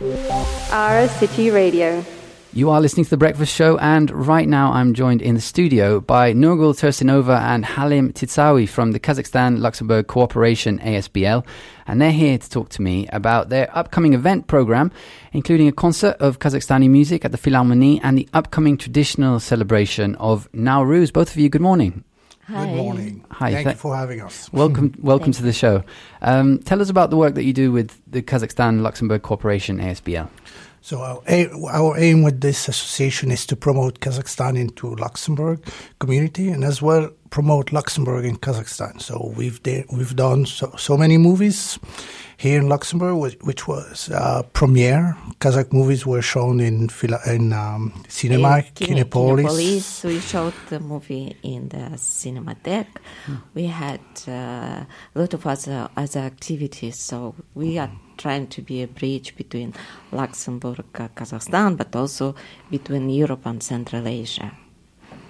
Ara City Radio. You are listening to The Breakfast Show, and right now I'm joined in the studio by Nurgul Tursinova and Halim Titsawi from the Kazakhstan Luxembourg Cooperation ASBL. And they're here to talk to me about their upcoming event program, including a concert of Kazakhstani music at the Philharmonie and the upcoming traditional celebration of Nowruz. Both of you, good morning. Hi. Good morning. Hi. Thank th- you for having us. Welcome, welcome to the show. Um, tell us about the work that you do with the Kazakhstan Luxembourg Cooperation ASBL. So our aim, our aim with this association is to promote Kazakhstan into Luxembourg community and as well promote Luxembourg in Kazakhstan. So we've de- we've done so, so many movies here in Luxembourg, which, which was uh, premiere. Kazakh movies were shown in in um, cinema, in Kinepolis. Kinepolis. We showed the movie in the Cinematheque. Hmm. We had uh, a lot of other other activities. So we are trying to be a bridge between Luxembourg, uh, Kazakhstan, but also between Europe and Central Asia.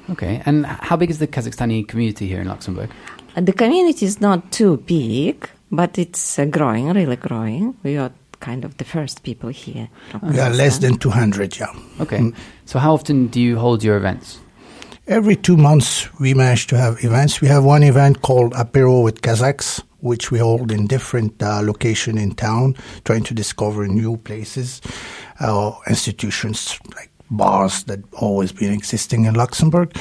Okay, and how big is the Kazakhstani community here in Luxembourg? Uh, the community is not too big but it's uh, growing, really growing. We are kind of the first people here. We are less than 200, yeah. Okay. Mm. So, how often do you hold your events? Every two months, we manage to have events. We have one event called Apero with Kazakhs, which we hold in different uh, location in town, trying to discover new places, uh, institutions like bars that always been existing in Luxembourg,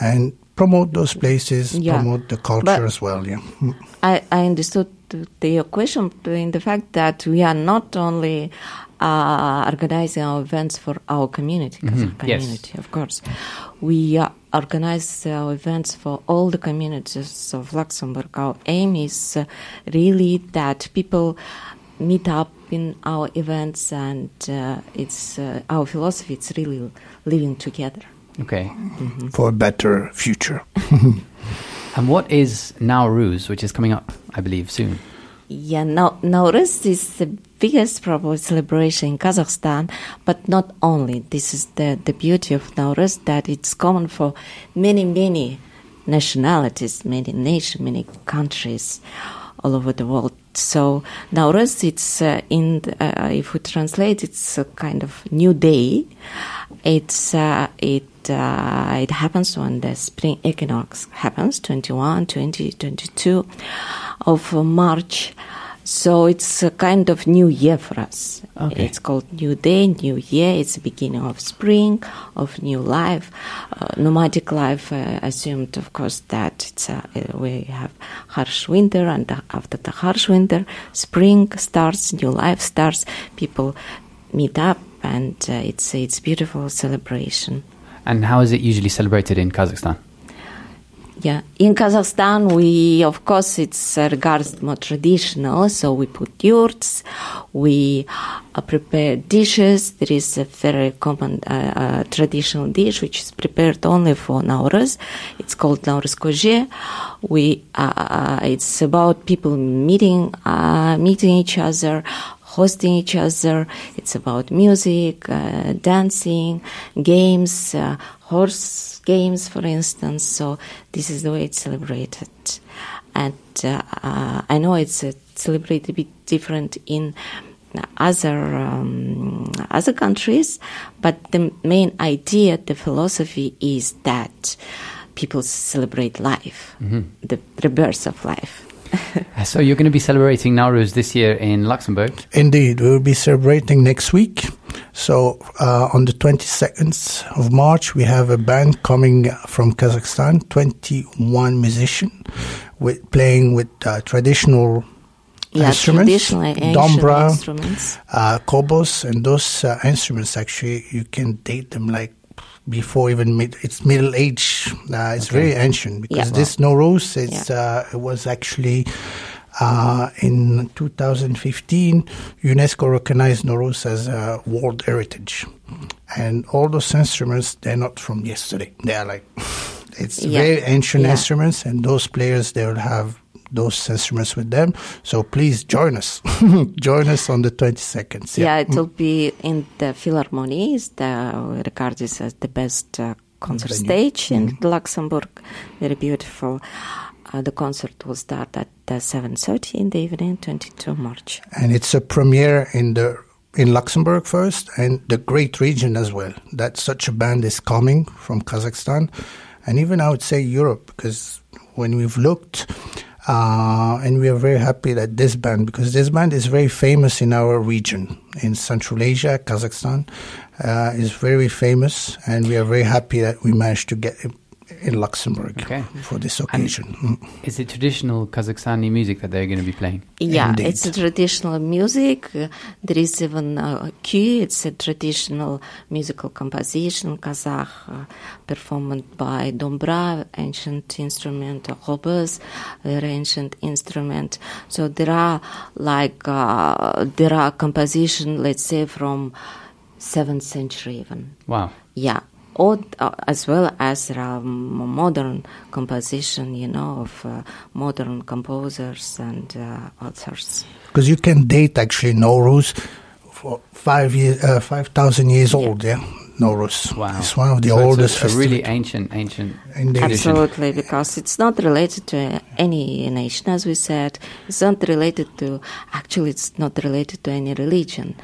and promote those places, yeah. promote the culture but as well. Yeah, mm. I, I understood to your question in the fact that we are not only uh, organizing our events for our community, mm-hmm. community, yes. of course. We uh, organize our events for all the communities of Luxembourg. Our aim is uh, really that people meet up in our events, and uh, it's uh, our philosophy. It's really living together. Okay, mm-hmm. for a better future. And what is Nowruz, which is coming up, I believe, soon? Yeah, now Nowruz is the biggest probably celebration in Kazakhstan, but not only. This is the, the beauty of Nowruz that it's common for many, many nationalities, many nations, many countries all over the world. So Nowruz, it's uh, in uh, if we translate, it's a kind of new day. It's uh, it uh, it happens when the spring equinox happens, 21, 20, 22 of March. So it's a kind of new year for us. Okay. It's called New Day, New Year. It's the beginning of spring, of new life. Uh, nomadic life uh, assumed, of course, that it's a, uh, we have harsh winter, and after the harsh winter, spring starts, new life starts. People meet up, and uh, it's it's beautiful celebration. And how is it usually celebrated in Kazakhstan? Yeah, in Kazakhstan, we of course it's uh, regards more traditional. So we put yurts, we uh, prepare dishes. There is a very common uh, uh traditional dish which is prepared only for Nowruz. It's called Nowruz kozhe. We uh, uh, it's about people meeting meeting each other, hosting each other. It's about music, uh, dancing, games, uh, horse games, for instance. So this is the way it's celebrated. And uh, uh I know it's uh, celebrated a bit different in other um, other countries, but the main idea, the philosophy is that people celebrate life, mm-hmm. the rebirth of life. so you're going to be celebrating Nowruz this year in Luxembourg? Indeed, we'll be celebrating next week. So uh, on the 22nd of March, we have a band coming from Kazakhstan, 21 musicians, with playing with uh, traditional yeah, instruments, dombra, instruments. Uh, kobyz, and those uh, instruments actually you can date them like before even mid, it's Middle Age. Uh, it's okay. very ancient because yeah. this Nowruz it's yeah. uh, it was actually uh, in 2015 UNESCO recognized Nowruz as a World Heritage, and all those instruments they're not from yesterday. They are like it's yeah. very ancient instruments, and those players they will have those instruments with them. So please join us. join us on the 22nd. Yeah, yeah it will be in the Philharmonie, is the, regarded as the best uh, concert Venue. stage in mm-hmm. Luxembourg. Very beautiful. Uh, the concert will start at uh, 7.30 in the evening, 22 March. And it's a premiere in the in Luxembourg first and the great region as well. That such a band is coming from Kazakhstan, and even I would say Europe because when we've looked. Uh, and we are very happy that this band, because this band is very famous in our region, in Central Asia, Kazakhstan, uh, is very famous, and we are very happy that we managed to get in Luxembourg okay. for this occasion. And mm. is it traditional Kazakhstani music that they're going to be playing? Yeah, Indeed. it's a traditional music. Uh, there is even a kuy. It's a traditional musical composition, Kazakh, uh, performed by Dombra, ancient instrument, kobyz, very ancient instrument. So there are like uh, there are composition, let's say from seventh century even. Wow. Yeah, or uh, as well as there are modern composition, you know, of uh, modern composers and uh, authors. Because you can date actually Nowruz for five years, uh, five thousand years yeah. old, yeah. Nowruz. Wow. It's one of the so oldest. It's a, a really ancient, ancient. Indeed. Absolutely, because it's not related to any nation, as we said. It's not related to. Actually, it's not related to any religion.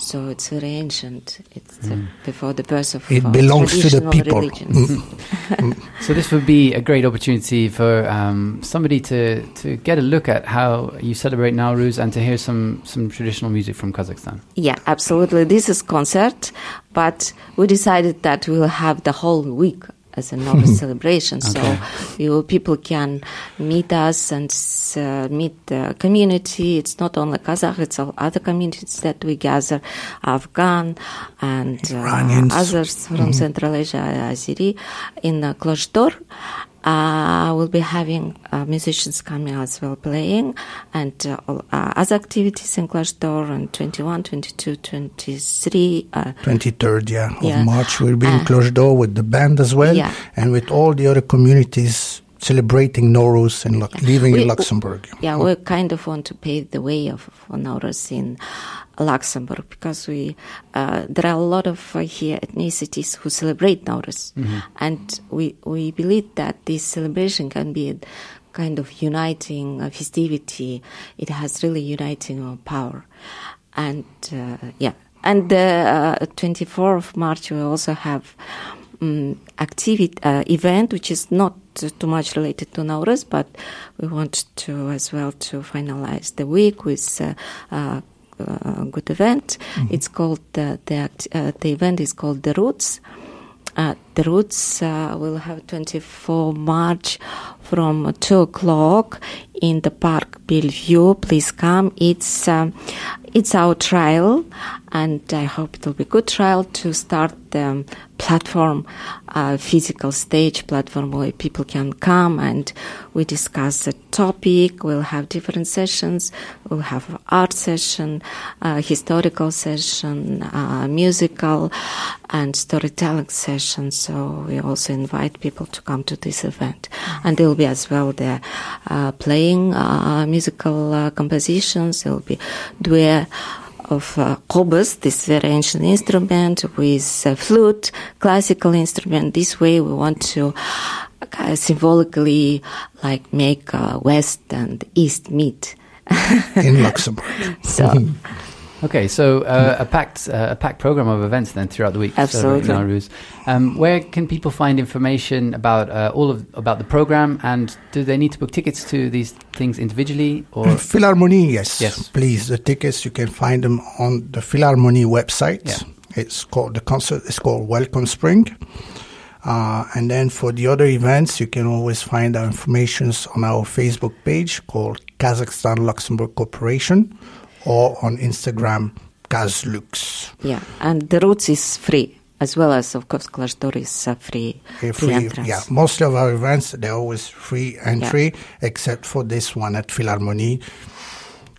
So it's very ancient. It's mm. before the birth of it belongs to the people. Mm. so this would be a great opportunity for um, somebody to, to get a look at how you celebrate Nowruz and to hear some some traditional music from Kazakhstan. Yeah, absolutely. This is concert, but we decided that we'll have the whole week as a celebration. Okay. So you people can meet us and uh, meet the community. It's not only Kazakh; it's all other communities that we gather, Afghan and uh, others from mm-hmm. Central Asia, Azeri, in the Cloche d'Or uh, we'll be having uh, musicians coming as well playing and uh, all, uh, other activities in Cloche d'Or on 21, 22, 23. Uh, 23rd, yeah, of yeah. March. We'll be in uh, Cloche d'Or with the band as well yeah. and with all the other communities celebrating Nowruz and Lu- yeah. living we, in Luxembourg. Yeah, we kind of want to pave the way of, for Nowruz in Luxembourg because we uh, there are a lot of uh, here ethnicities who celebrate Nowruz, mm-hmm. and we we believe that this celebration can be a kind of uniting uh, festivity. It has really uniting power, and uh, yeah, and the 24th uh, of March we also have. Um, activity uh, event which is not too much related to Nowruz, but we want to as well to finalize the week with uh, uh, uh, good event. Mm-hmm. It's called the the, uh, the event is called the Roots. Uh, the Roots uh, will have 24 March from 2 o'clock in the park Belair. Please come. It's um, it's our trial, and I hope it will be a good trial to start the platform, uh, physical stage platform where people can come and we discuss a topic. We'll have different sessions. We'll have art session, uh, historical session, uh, musical, and storytelling session. So we also invite people to come to this event, and there will be as well the uh, playing uh, musical uh, compositions. There will be duet of uh, this very ancient instrument, with a flute, classical instrument. This way, we want to uh, symbolically like make uh, West and East meet in Luxembourg. so. Okay, so uh, a packed uh, a packed program of events then throughout the week. Absolutely. Um, where can people find information about uh, all of about the program, and do they need to book tickets to these things individually or Philharmonie? Yes, yes. Please, the tickets you can find them on the Philharmonie website. Yeah. It's called the concert. It's called Welcome Spring. Uh, and then for the other events, you can always find our information on our Facebook page called Kazakhstan Luxembourg Cooperation or on Instagram, Kazlux. Yeah, and the Roots is free as well as of course Cloche is uh, free, free, free entrance. Yeah, most of our events they're always free entry, yeah. except for this one at Philharmonie.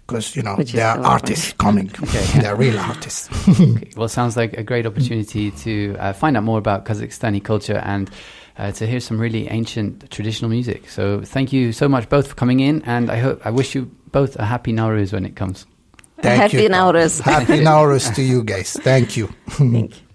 Because you know there are artists coming, okay, they're real artists. okay. Well, sounds like a great opportunity to uh, find out more about Kazakhstani culture and uh, to hear some really ancient traditional music. So, thank you so much both for coming in, and I hope I wish you both a happy Nowruz when it comes. Thank Happy you. Nowruz. Happy Nowruz to you guys. Thank you. Thank you.